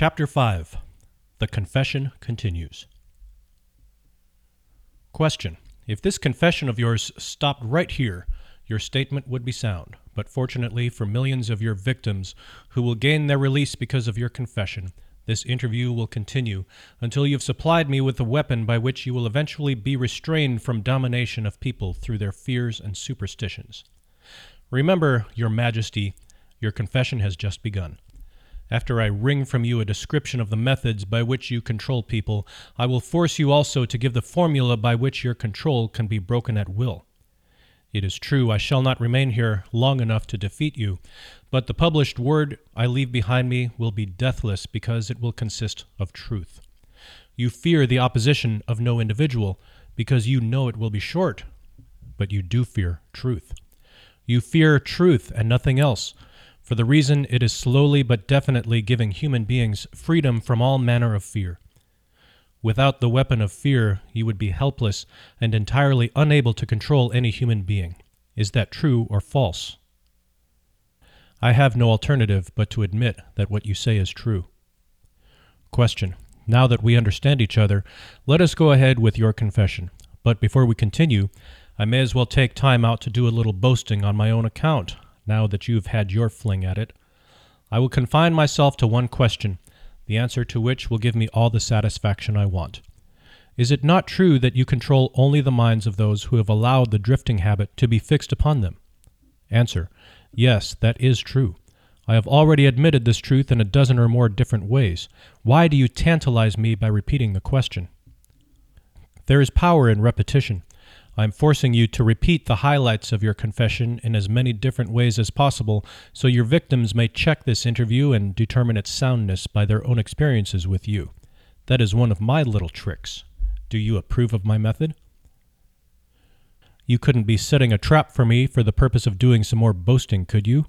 Chapter 5 The Confession Continues. Question If this confession of yours stopped right here, your statement would be sound. But fortunately for millions of your victims who will gain their release because of your confession, this interview will continue until you have supplied me with the weapon by which you will eventually be restrained from domination of people through their fears and superstitions. Remember, Your Majesty, your confession has just begun. After I wring from you a description of the methods by which you control people, I will force you also to give the formula by which your control can be broken at will. It is true I shall not remain here long enough to defeat you, but the published word I leave behind me will be deathless because it will consist of truth. You fear the opposition of no individual because you know it will be short, but you do fear truth. You fear truth and nothing else, for the reason it is slowly but definitely giving human beings freedom from all manner of fear. Without the weapon of fear, you would be helpless and entirely unable to control any human being. Is that true or false? I have no alternative but to admit that what you say is true. Question. Now that we understand each other, let us go ahead with your confession. But before we continue, I may as well take time out to do a little boasting on my own account now that you have had your fling at it. I will confine myself to one question, the answer to which will give me all the satisfaction I want. Is it not true that you control only the minds of those who have allowed the drifting habit to be fixed upon them? Answer. Yes, that is true. I have already admitted this truth in a dozen or more different ways. Why do you tantalize me by repeating the question? There is power in repetition. I'm forcing you to repeat the highlights of your confession in as many different ways as possible so your victims may check this interview and determine its soundness by their own experiences with you. That is one of my little tricks. Do you approve of my method? You couldn't be setting a trap for me for the purpose of doing some more boasting, could you?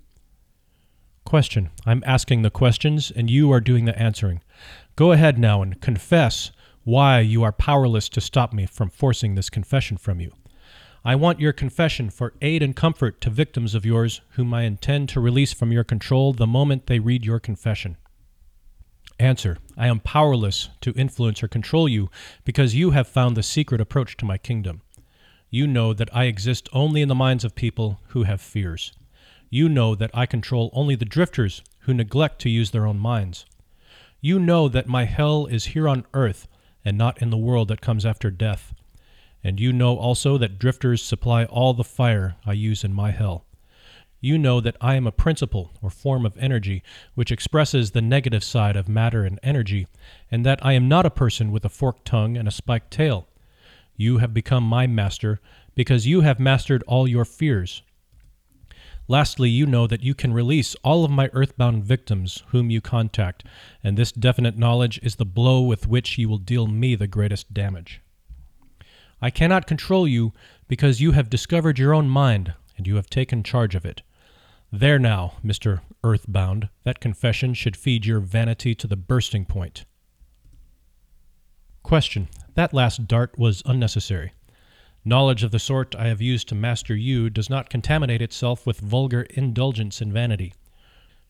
Question. I'm asking the questions, and you are doing the answering. Go ahead now and confess why you are powerless to stop me from forcing this confession from you. I want your confession for aid and comfort to victims of yours whom I intend to release from your control the moment they read your confession. Answer. I am powerless to influence or control you because you have found the secret approach to my kingdom. You know that I exist only in the minds of people who have fears. You know that I control only the drifters who neglect to use their own minds. You know that my hell is here on earth and not in the world that comes after death. And you know also that drifters supply all the fire I use in my hell. You know that I am a principle or form of energy which expresses the negative side of matter and energy, and that I am not a person with a forked tongue and a spiked tail. You have become my master because you have mastered all your fears. Lastly, you know that you can release all of my earthbound victims whom you contact, and this definite knowledge is the blow with which you will deal me the greatest damage. I cannot control you because you have discovered your own mind and you have taken charge of it. There now, Mr. Earthbound, that confession should feed your vanity to the bursting point. Question. That last dart was unnecessary. Knowledge of the sort I have used to master you does not contaminate itself with vulgar indulgence and vanity.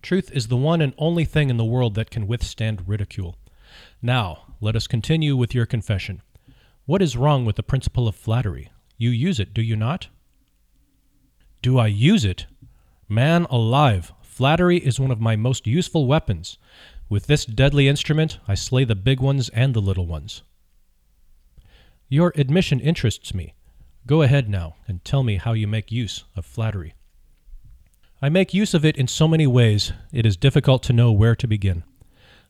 Truth is the one and only thing in the world that can withstand ridicule. Now, let us continue with your confession. What is wrong with the principle of flattery? You use it, do you not? Do I use it? Man alive, flattery is one of my most useful weapons. With this deadly instrument, I slay the big ones and the little ones. Your admission interests me. Go ahead now and tell me how you make use of flattery. I make use of it in so many ways, it is difficult to know where to begin.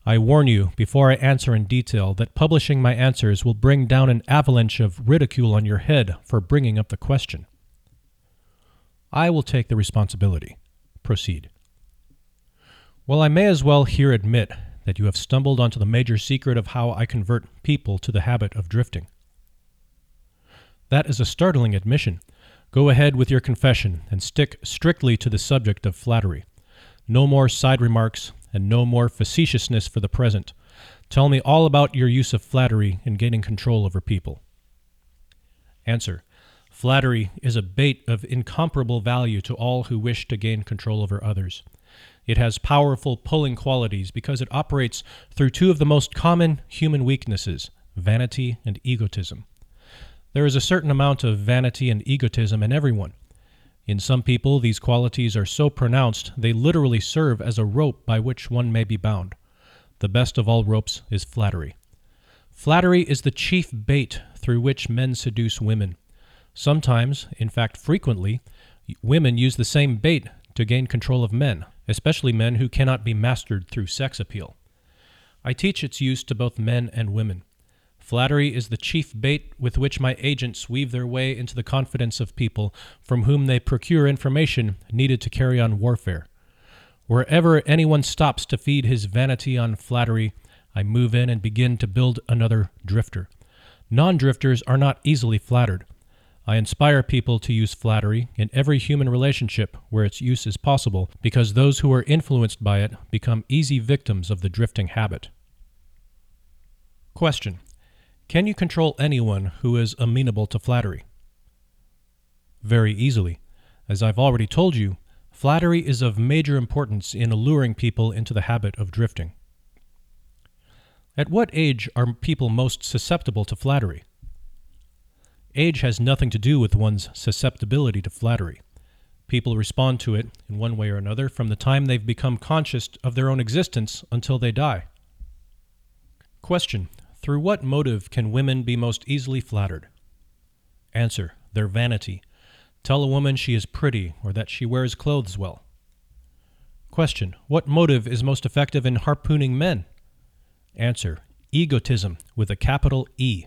I warn you, before I answer in detail, that publishing my answers will bring down an avalanche of ridicule on your head for bringing up the question. I will take the responsibility. Proceed. Well, I may as well here admit that you have stumbled onto the major secret of how I convert people to the habit of drifting. That is a startling admission. Go ahead with your confession and stick strictly to the subject of flattery. No more side remarks and no more facetiousness for the present. Tell me all about your use of flattery in gaining control over people. Answer. Flattery is a bait of incomparable value to all who wish to gain control over others. It has powerful pulling qualities because it operates through two of the most common human weaknesses vanity and egotism. There is a certain amount of vanity and egotism in everyone. In some people, these qualities are so pronounced they literally serve as a rope by which one may be bound. The best of all ropes is flattery. Flattery is the chief bait through which men seduce women. Sometimes, in fact frequently, women use the same bait to gain control of men, especially men who cannot be mastered through sex appeal. I teach its use to both men and women. Flattery is the chief bait with which my agents weave their way into the confidence of people from whom they procure information needed to carry on warfare. Wherever anyone stops to feed his vanity on flattery, I move in and begin to build another drifter. Non drifters are not easily flattered. I inspire people to use flattery in every human relationship where its use is possible because those who are influenced by it become easy victims of the drifting habit. Question Can you control anyone who is amenable to flattery? Very easily. As I've already told you, flattery is of major importance in alluring people into the habit of drifting. At what age are people most susceptible to flattery? Age has nothing to do with one's susceptibility to flattery. People respond to it in one way or another from the time they've become conscious of their own existence until they die. Question Through what motive can women be most easily flattered? Answer Their vanity. Tell a woman she is pretty or that she wears clothes well. Question What motive is most effective in harpooning men? Answer Egotism with a capital E.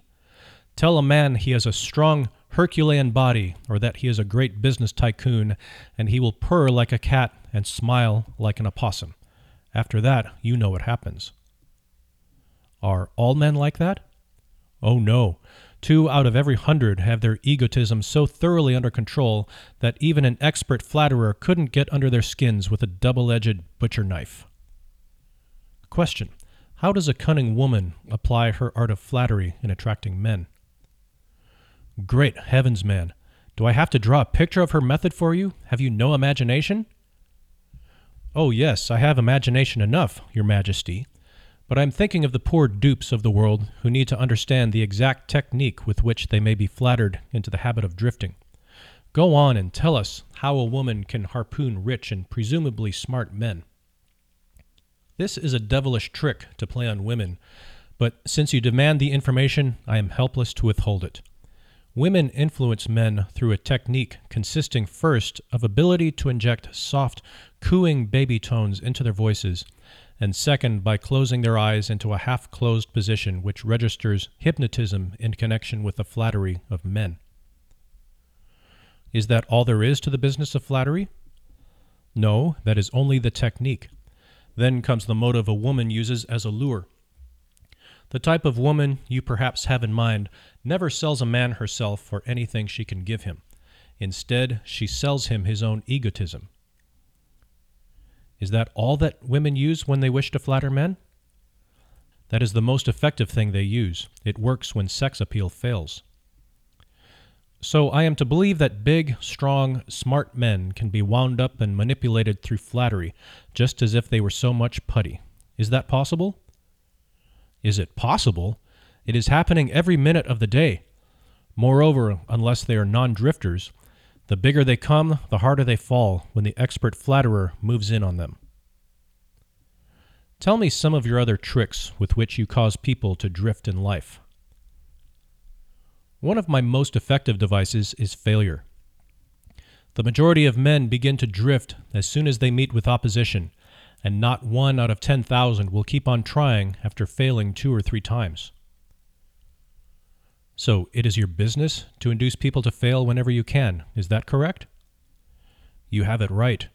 Tell a man he has a strong Herculean body or that he is a great business tycoon, and he will purr like a cat and smile like an opossum. After that, you know what happens. Are all men like that? Oh no. Two out of every hundred have their egotism so thoroughly under control that even an expert flatterer couldn't get under their skins with a double edged butcher knife. Question How does a cunning woman apply her art of flattery in attracting men? Great heavens, man. Do I have to draw a picture of her method for you? Have you no imagination? Oh, yes, I have imagination enough, Your Majesty. But I'm thinking of the poor dupes of the world who need to understand the exact technique with which they may be flattered into the habit of drifting. Go on and tell us how a woman can harpoon rich and presumably smart men. This is a devilish trick to play on women, but since you demand the information, I am helpless to withhold it. Women influence men through a technique consisting first of ability to inject soft, cooing baby tones into their voices, and second by closing their eyes into a half closed position which registers hypnotism in connection with the flattery of men. Is that all there is to the business of flattery? No, that is only the technique. Then comes the motive a woman uses as a lure. The type of woman you perhaps have in mind never sells a man herself for anything she can give him. Instead, she sells him his own egotism. Is that all that women use when they wish to flatter men? That is the most effective thing they use. It works when sex appeal fails. So I am to believe that big, strong, smart men can be wound up and manipulated through flattery, just as if they were so much putty. Is that possible? Is it possible? It is happening every minute of the day. Moreover, unless they are non drifters, the bigger they come, the harder they fall when the expert flatterer moves in on them. Tell me some of your other tricks with which you cause people to drift in life. One of my most effective devices is failure. The majority of men begin to drift as soon as they meet with opposition, and not one out of 10,000 will keep on trying after failing two or three times. So, it is your business to induce people to fail whenever you can. Is that correct? You have it right.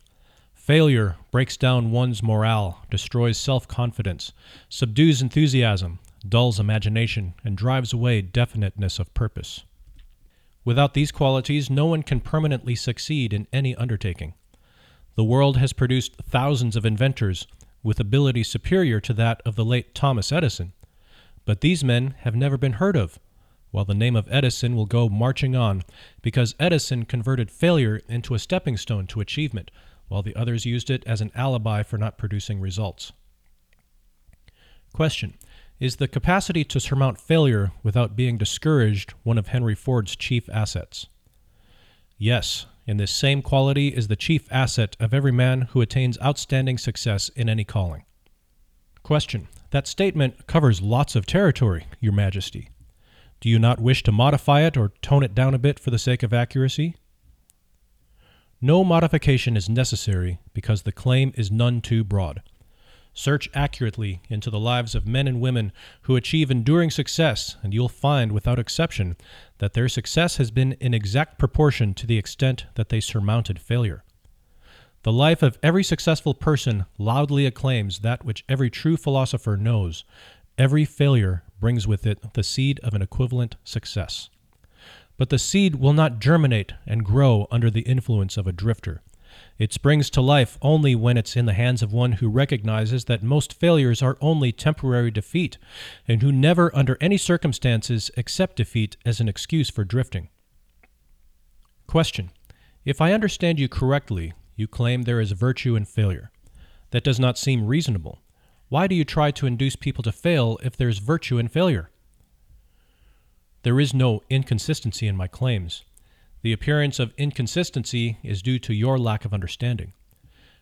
Failure breaks down one's morale, destroys self confidence, subdues enthusiasm, dulls imagination, and drives away definiteness of purpose. Without these qualities, no one can permanently succeed in any undertaking. The world has produced thousands of inventors with ability superior to that of the late Thomas Edison, but these men have never been heard of, while the name of Edison will go marching on because Edison converted failure into a stepping stone to achievement, while the others used it as an alibi for not producing results. Question Is the capacity to surmount failure without being discouraged one of Henry Ford's chief assets? Yes, and this same quality is the chief asset of every man who attains outstanding success in any calling. Question. That statement covers lots of territory, Your Majesty. Do you not wish to modify it or tone it down a bit for the sake of accuracy? No modification is necessary because the claim is none too broad. Search accurately into the lives of men and women who achieve enduring success, and you'll find, without exception, that their success has been in exact proportion to the extent that they surmounted failure. The life of every successful person loudly acclaims that which every true philosopher knows every failure brings with it the seed of an equivalent success. But the seed will not germinate and grow under the influence of a drifter. It springs to life only when it's in the hands of one who recognizes that most failures are only temporary defeat, and who never, under any circumstances, accept defeat as an excuse for drifting. Question. If I understand you correctly, you claim there is virtue in failure. That does not seem reasonable. Why do you try to induce people to fail if there is virtue in failure? There is no inconsistency in my claims. The appearance of inconsistency is due to your lack of understanding.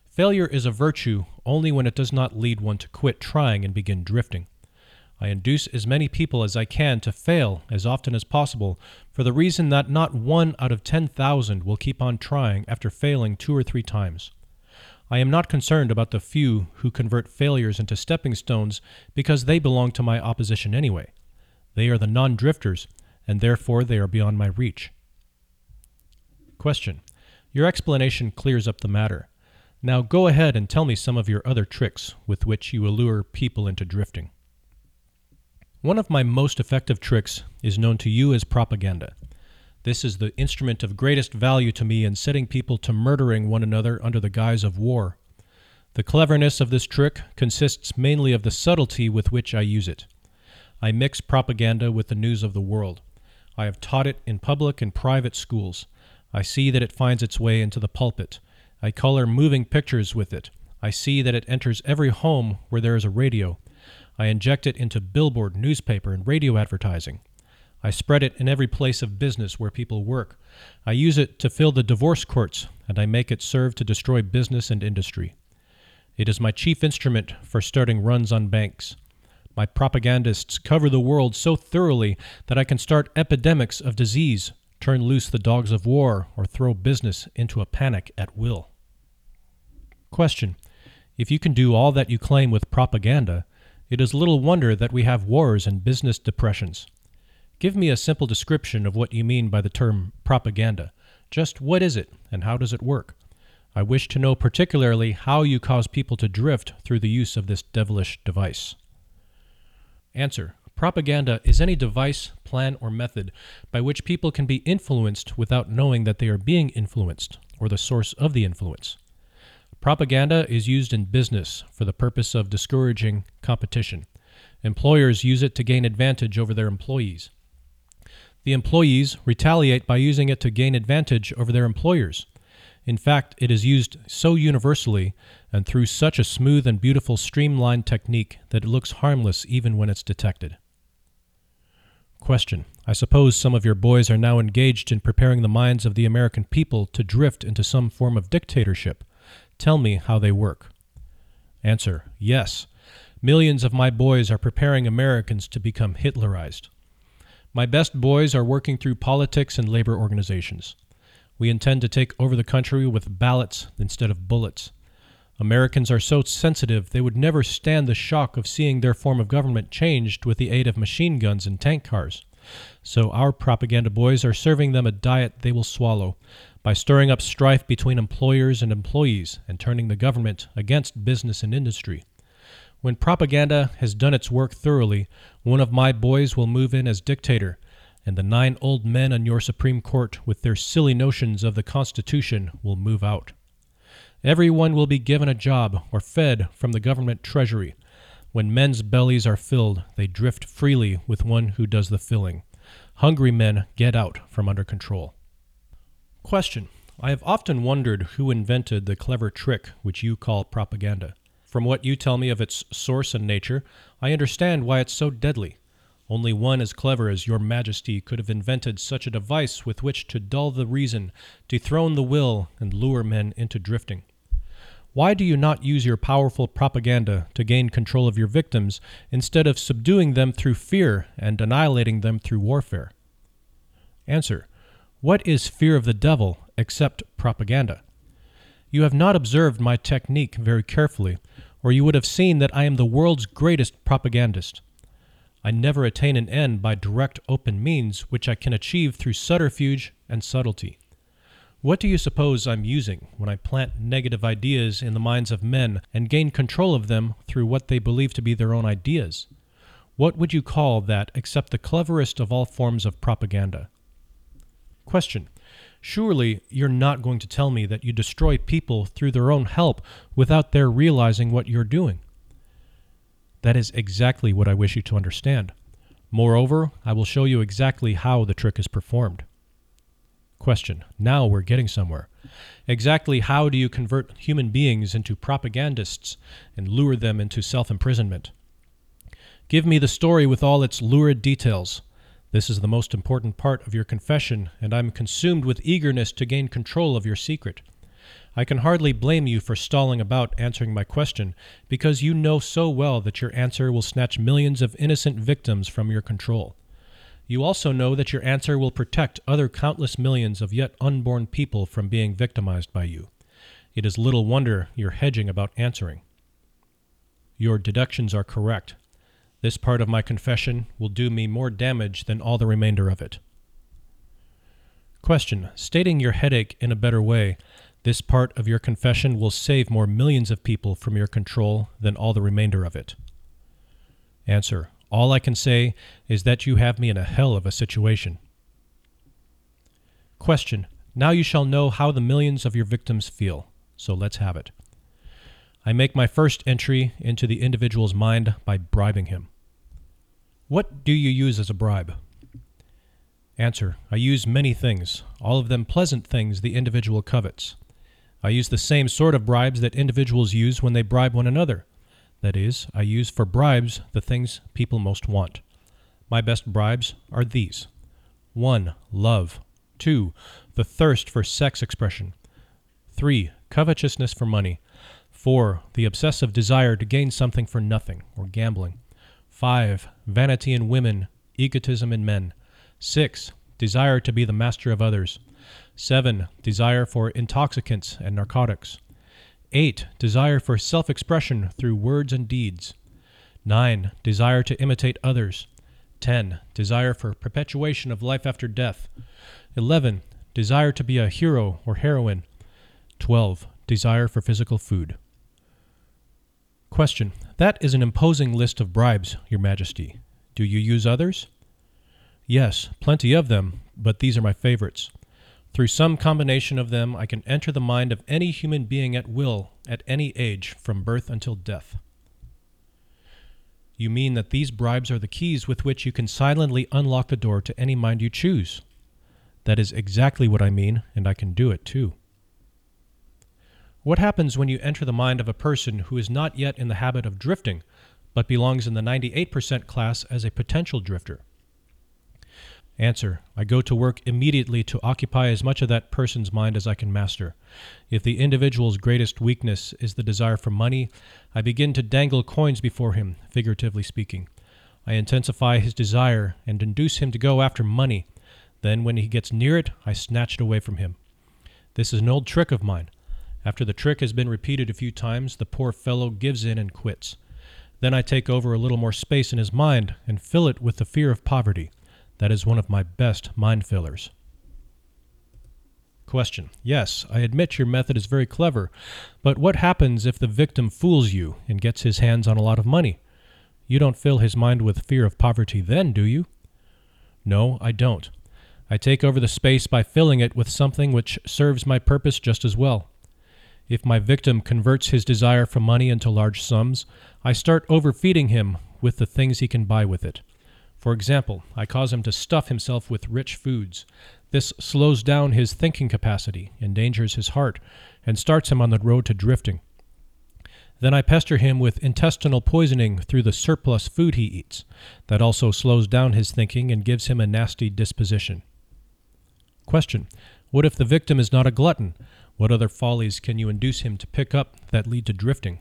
Failure is a virtue only when it does not lead one to quit trying and begin drifting. I induce as many people as I can to fail as often as possible for the reason that not one out of 10,000 will keep on trying after failing two or three times. I am not concerned about the few who convert failures into stepping stones because they belong to my opposition anyway. They are the non drifters, and therefore they are beyond my reach. Question. Your explanation clears up the matter. Now go ahead and tell me some of your other tricks with which you allure people into drifting. One of my most effective tricks is known to you as propaganda. This is the instrument of greatest value to me in setting people to murdering one another under the guise of war. The cleverness of this trick consists mainly of the subtlety with which I use it. I mix propaganda with the news of the world. I have taught it in public and private schools. I see that it finds its way into the pulpit. I color moving pictures with it. I see that it enters every home where there is a radio. I inject it into billboard, newspaper, and radio advertising. I spread it in every place of business where people work. I use it to fill the divorce courts, and I make it serve to destroy business and industry. It is my chief instrument for starting runs on banks. My propagandists cover the world so thoroughly that I can start epidemics of disease, turn loose the dogs of war, or throw business into a panic at will. Question. If you can do all that you claim with propaganda, it is little wonder that we have wars and business depressions. Give me a simple description of what you mean by the term propaganda. Just what is it, and how does it work? I wish to know particularly how you cause people to drift through the use of this devilish device. Answer. Propaganda is any device, plan, or method by which people can be influenced without knowing that they are being influenced, or the source of the influence. Propaganda is used in business for the purpose of discouraging competition. Employers use it to gain advantage over their employees. The employees retaliate by using it to gain advantage over their employers. In fact, it is used so universally and through such a smooth and beautiful streamlined technique that it looks harmless even when it's detected. Question. I suppose some of your boys are now engaged in preparing the minds of the American people to drift into some form of dictatorship. Tell me how they work. Answer. Yes. Millions of my boys are preparing Americans to become Hitlerized. My best boys are working through politics and labor organizations. We intend to take over the country with ballots instead of bullets. Americans are so sensitive they would never stand the shock of seeing their form of government changed with the aid of machine guns and tank cars. So our propaganda boys are serving them a diet they will swallow by stirring up strife between employers and employees and turning the government against business and industry. When propaganda has done its work thoroughly, one of my boys will move in as dictator, and the nine old men on your Supreme Court with their silly notions of the Constitution will move out. Everyone will be given a job or fed from the government treasury. When men's bellies are filled, they drift freely with one who does the filling. Hungry men get out from under control. Question. I have often wondered who invented the clever trick which you call propaganda. From what you tell me of its source and nature, I understand why it's so deadly. Only one as clever as your majesty could have invented such a device with which to dull the reason, dethrone the will, and lure men into drifting. Why do you not use your powerful propaganda to gain control of your victims instead of subduing them through fear and annihilating them through warfare? Answer. What is fear of the devil except propaganda? You have not observed my technique very carefully, or you would have seen that I am the world's greatest propagandist. I never attain an end by direct open means which I can achieve through subterfuge and subtlety. What do you suppose I'm using when I plant negative ideas in the minds of men and gain control of them through what they believe to be their own ideas? What would you call that except the cleverest of all forms of propaganda? Question. Surely you're not going to tell me that you destroy people through their own help without their realizing what you're doing. That is exactly what I wish you to understand. Moreover, I will show you exactly how the trick is performed. Question. Now we're getting somewhere. Exactly how do you convert human beings into propagandists and lure them into self imprisonment? Give me the story with all its lurid details. This is the most important part of your confession, and I'm consumed with eagerness to gain control of your secret. I can hardly blame you for stalling about answering my question, because you know so well that your answer will snatch millions of innocent victims from your control. You also know that your answer will protect other countless millions of yet unborn people from being victimized by you. It is little wonder you're hedging about answering. Your deductions are correct. This part of my confession will do me more damage than all the remainder of it. Question. Stating your headache in a better way, this part of your confession will save more millions of people from your control than all the remainder of it. Answer. All I can say is that you have me in a hell of a situation. Question. Now you shall know how the millions of your victims feel, so let's have it. I make my first entry into the individual's mind by bribing him. What do you use as a bribe? Answer. I use many things, all of them pleasant things the individual covets. I use the same sort of bribes that individuals use when they bribe one another. That is, I use for bribes the things people most want. My best bribes are these 1. Love. 2. The thirst for sex expression. 3. Covetousness for money. 4. The obsessive desire to gain something for nothing, or gambling. 5. Vanity in women, egotism in men. 6. Desire to be the master of others. 7. Desire for intoxicants and narcotics. 8. Desire for self expression through words and deeds. 9. Desire to imitate others. 10. Desire for perpetuation of life after death. 11. Desire to be a hero or heroine. 12. Desire for physical food. Question. That is an imposing list of bribes, Your Majesty. Do you use others? Yes, plenty of them, but these are my favorites. Through some combination of them, I can enter the mind of any human being at will, at any age, from birth until death. You mean that these bribes are the keys with which you can silently unlock the door to any mind you choose? That is exactly what I mean, and I can do it too. What happens when you enter the mind of a person who is not yet in the habit of drifting, but belongs in the 98% class as a potential drifter? Answer. I go to work immediately to occupy as much of that person's mind as I can master. If the individual's greatest weakness is the desire for money, I begin to dangle coins before him, figuratively speaking. I intensify his desire and induce him to go after money. Then, when he gets near it, I snatch it away from him. This is an old trick of mine. After the trick has been repeated a few times, the poor fellow gives in and quits. Then I take over a little more space in his mind and fill it with the fear of poverty. That is one of my best mind fillers. Question. Yes, I admit your method is very clever, but what happens if the victim fools you and gets his hands on a lot of money? You don't fill his mind with fear of poverty then, do you? No, I don't. I take over the space by filling it with something which serves my purpose just as well. If my victim converts his desire for money into large sums, I start overfeeding him with the things he can buy with it. For example, I cause him to stuff himself with rich foods. This slows down his thinking capacity, endangers his heart, and starts him on the road to drifting. Then I pester him with intestinal poisoning through the surplus food he eats. That also slows down his thinking and gives him a nasty disposition. Question What if the victim is not a glutton? What other follies can you induce him to pick up that lead to drifting?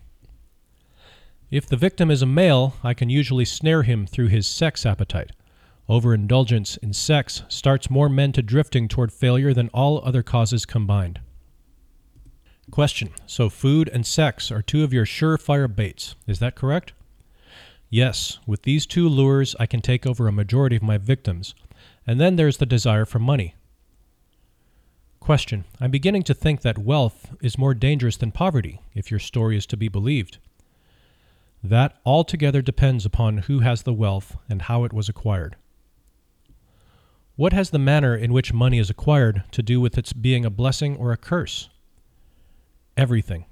If the victim is a male, I can usually snare him through his sex appetite. Overindulgence in sex starts more men to drifting toward failure than all other causes combined. Question. So food and sex are two of your surefire baits. Is that correct? Yes. With these two lures, I can take over a majority of my victims. And then there's the desire for money. Question. I'm beginning to think that wealth is more dangerous than poverty, if your story is to be believed. That altogether depends upon who has the wealth and how it was acquired. What has the manner in which money is acquired to do with its being a blessing or a curse? Everything.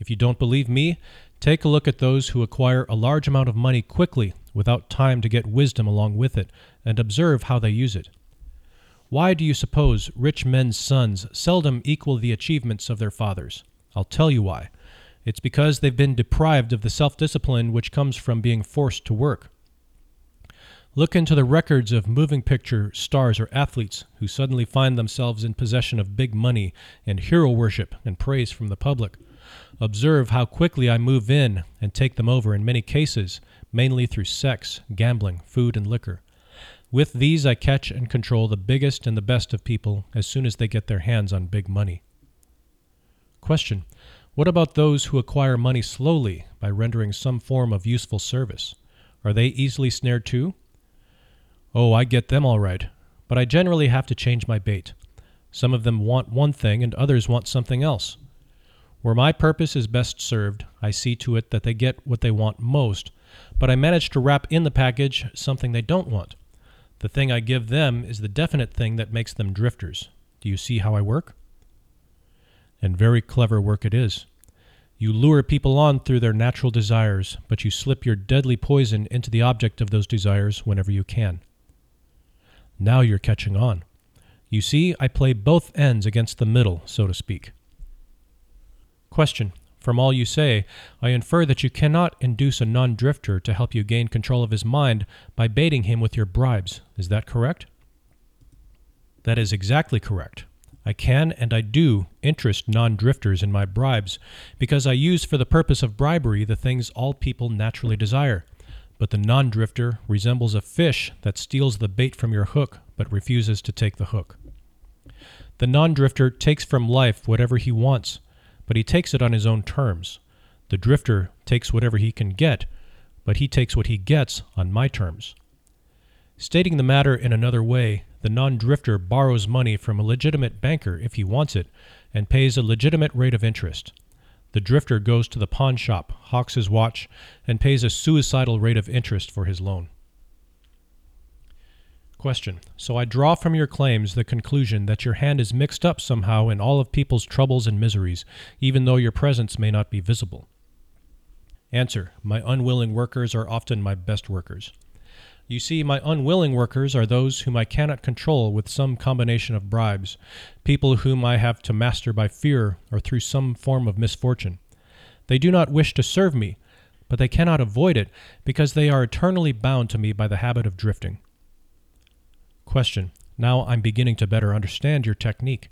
If you don't believe me, take a look at those who acquire a large amount of money quickly without time to get wisdom along with it, and observe how they use it. Why do you suppose rich men's sons seldom equal the achievements of their fathers? I'll tell you why. It's because they've been deprived of the self discipline which comes from being forced to work. Look into the records of moving picture stars or athletes who suddenly find themselves in possession of big money and hero worship and praise from the public. Observe how quickly I move in and take them over in many cases, mainly through sex, gambling, food, and liquor. With these, I catch and control the biggest and the best of people as soon as they get their hands on big money. Question What about those who acquire money slowly by rendering some form of useful service? Are they easily snared too? Oh, I get them all right, but I generally have to change my bait. Some of them want one thing and others want something else. Where my purpose is best served, I see to it that they get what they want most, but I manage to wrap in the package something they don't want. The thing I give them is the definite thing that makes them drifters. Do you see how I work? And very clever work it is. You lure people on through their natural desires, but you slip your deadly poison into the object of those desires whenever you can. Now you're catching on. You see, I play both ends against the middle, so to speak. Question. From all you say, I infer that you cannot induce a non drifter to help you gain control of his mind by baiting him with your bribes. Is that correct? That is exactly correct. I can and I do interest non drifters in my bribes because I use for the purpose of bribery the things all people naturally desire but the non drifter resembles a fish that steals the bait from your hook but refuses to take the hook. The non drifter takes from life whatever he wants, but he takes it on his own terms. The drifter takes whatever he can get, but he takes what he gets on my terms. Stating the matter in another way, the non drifter borrows money from a legitimate banker if he wants it and pays a legitimate rate of interest. The drifter goes to the pawn shop, hawks his watch, and pays a suicidal rate of interest for his loan. Question. So I draw from your claims the conclusion that your hand is mixed up somehow in all of people's troubles and miseries, even though your presence may not be visible. Answer. My unwilling workers are often my best workers. You see, my unwilling workers are those whom I cannot control with some combination of bribes, people whom I have to master by fear or through some form of misfortune. They do not wish to serve me, but they cannot avoid it because they are eternally bound to me by the habit of drifting. Question. Now I'm beginning to better understand your technique.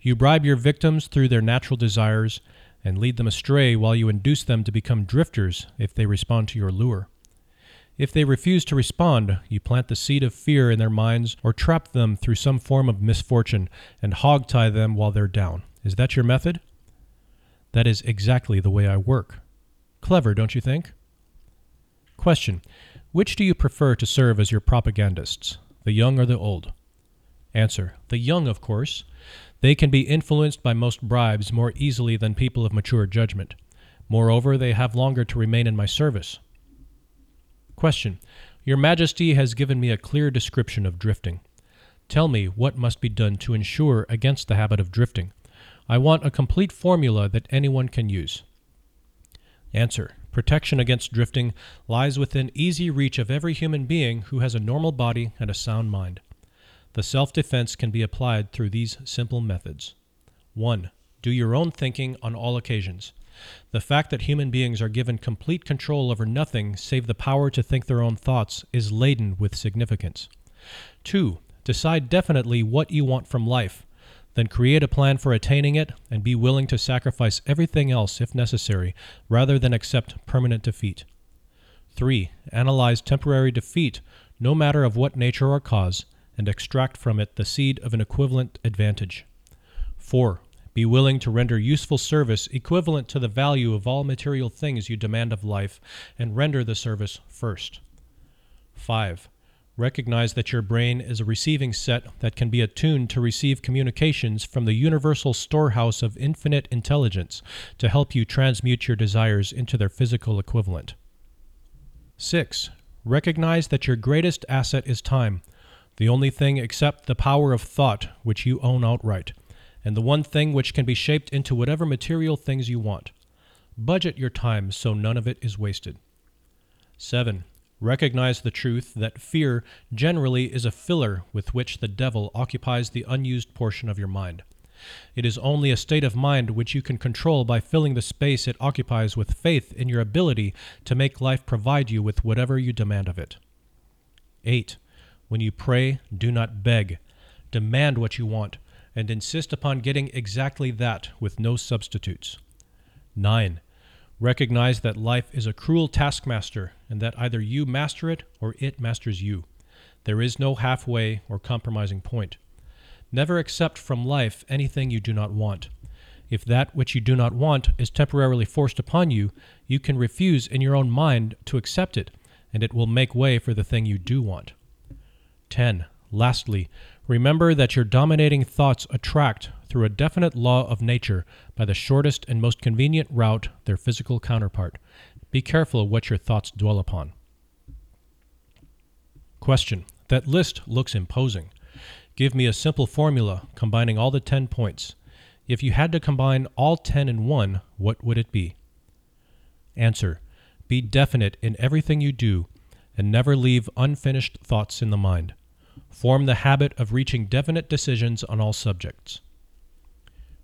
You bribe your victims through their natural desires and lead them astray while you induce them to become drifters if they respond to your lure. If they refuse to respond, you plant the seed of fear in their minds or trap them through some form of misfortune and hog tie them while they're down. Is that your method? That is exactly the way I work. Clever, don't you think? Question. Which do you prefer to serve as your propagandists, the young or the old? Answer. The young, of course. They can be influenced by most bribes more easily than people of mature judgment. Moreover, they have longer to remain in my service. Question. Your Majesty has given me a clear description of drifting. Tell me what must be done to ensure against the habit of drifting. I want a complete formula that anyone can use. Answer. Protection against drifting lies within easy reach of every human being who has a normal body and a sound mind. The self defense can be applied through these simple methods. 1. Do your own thinking on all occasions. The fact that human beings are given complete control over nothing save the power to think their own thoughts is laden with significance. 2. Decide definitely what you want from life. Then create a plan for attaining it and be willing to sacrifice everything else if necessary rather than accept permanent defeat. 3. Analyze temporary defeat, no matter of what nature or cause, and extract from it the seed of an equivalent advantage. 4. Be willing to render useful service equivalent to the value of all material things you demand of life, and render the service first. 5. Recognize that your brain is a receiving set that can be attuned to receive communications from the universal storehouse of infinite intelligence to help you transmute your desires into their physical equivalent. 6. Recognize that your greatest asset is time, the only thing except the power of thought which you own outright and the one thing which can be shaped into whatever material things you want. Budget your time so none of it is wasted. 7. Recognize the truth that fear generally is a filler with which the devil occupies the unused portion of your mind. It is only a state of mind which you can control by filling the space it occupies with faith in your ability to make life provide you with whatever you demand of it. 8. When you pray, do not beg. Demand what you want and insist upon getting exactly that with no substitutes. 9. Recognize that life is a cruel taskmaster and that either you master it or it masters you. There is no halfway or compromising point. Never accept from life anything you do not want. If that which you do not want is temporarily forced upon you, you can refuse in your own mind to accept it, and it will make way for the thing you do want. 10. Lastly, Remember that your dominating thoughts attract, through a definite law of nature, by the shortest and most convenient route, their physical counterpart. Be careful what your thoughts dwell upon. Question. That list looks imposing. Give me a simple formula combining all the 10 points. If you had to combine all 10 in one, what would it be? Answer. Be definite in everything you do, and never leave unfinished thoughts in the mind. Form the habit of reaching definite decisions on all subjects.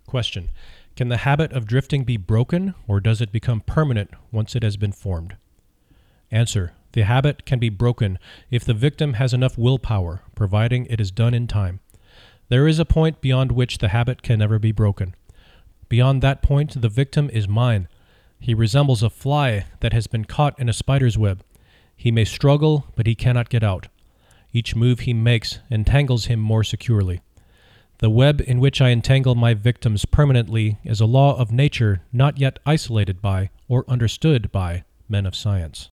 Question. Can the habit of drifting be broken, or does it become permanent once it has been formed? Answer. The habit can be broken if the victim has enough willpower, providing it is done in time. There is a point beyond which the habit can never be broken. Beyond that point, the victim is mine. He resembles a fly that has been caught in a spider's web. He may struggle, but he cannot get out. Each move he makes entangles him more securely. The web in which I entangle my victims permanently is a law of nature not yet isolated by or understood by men of science.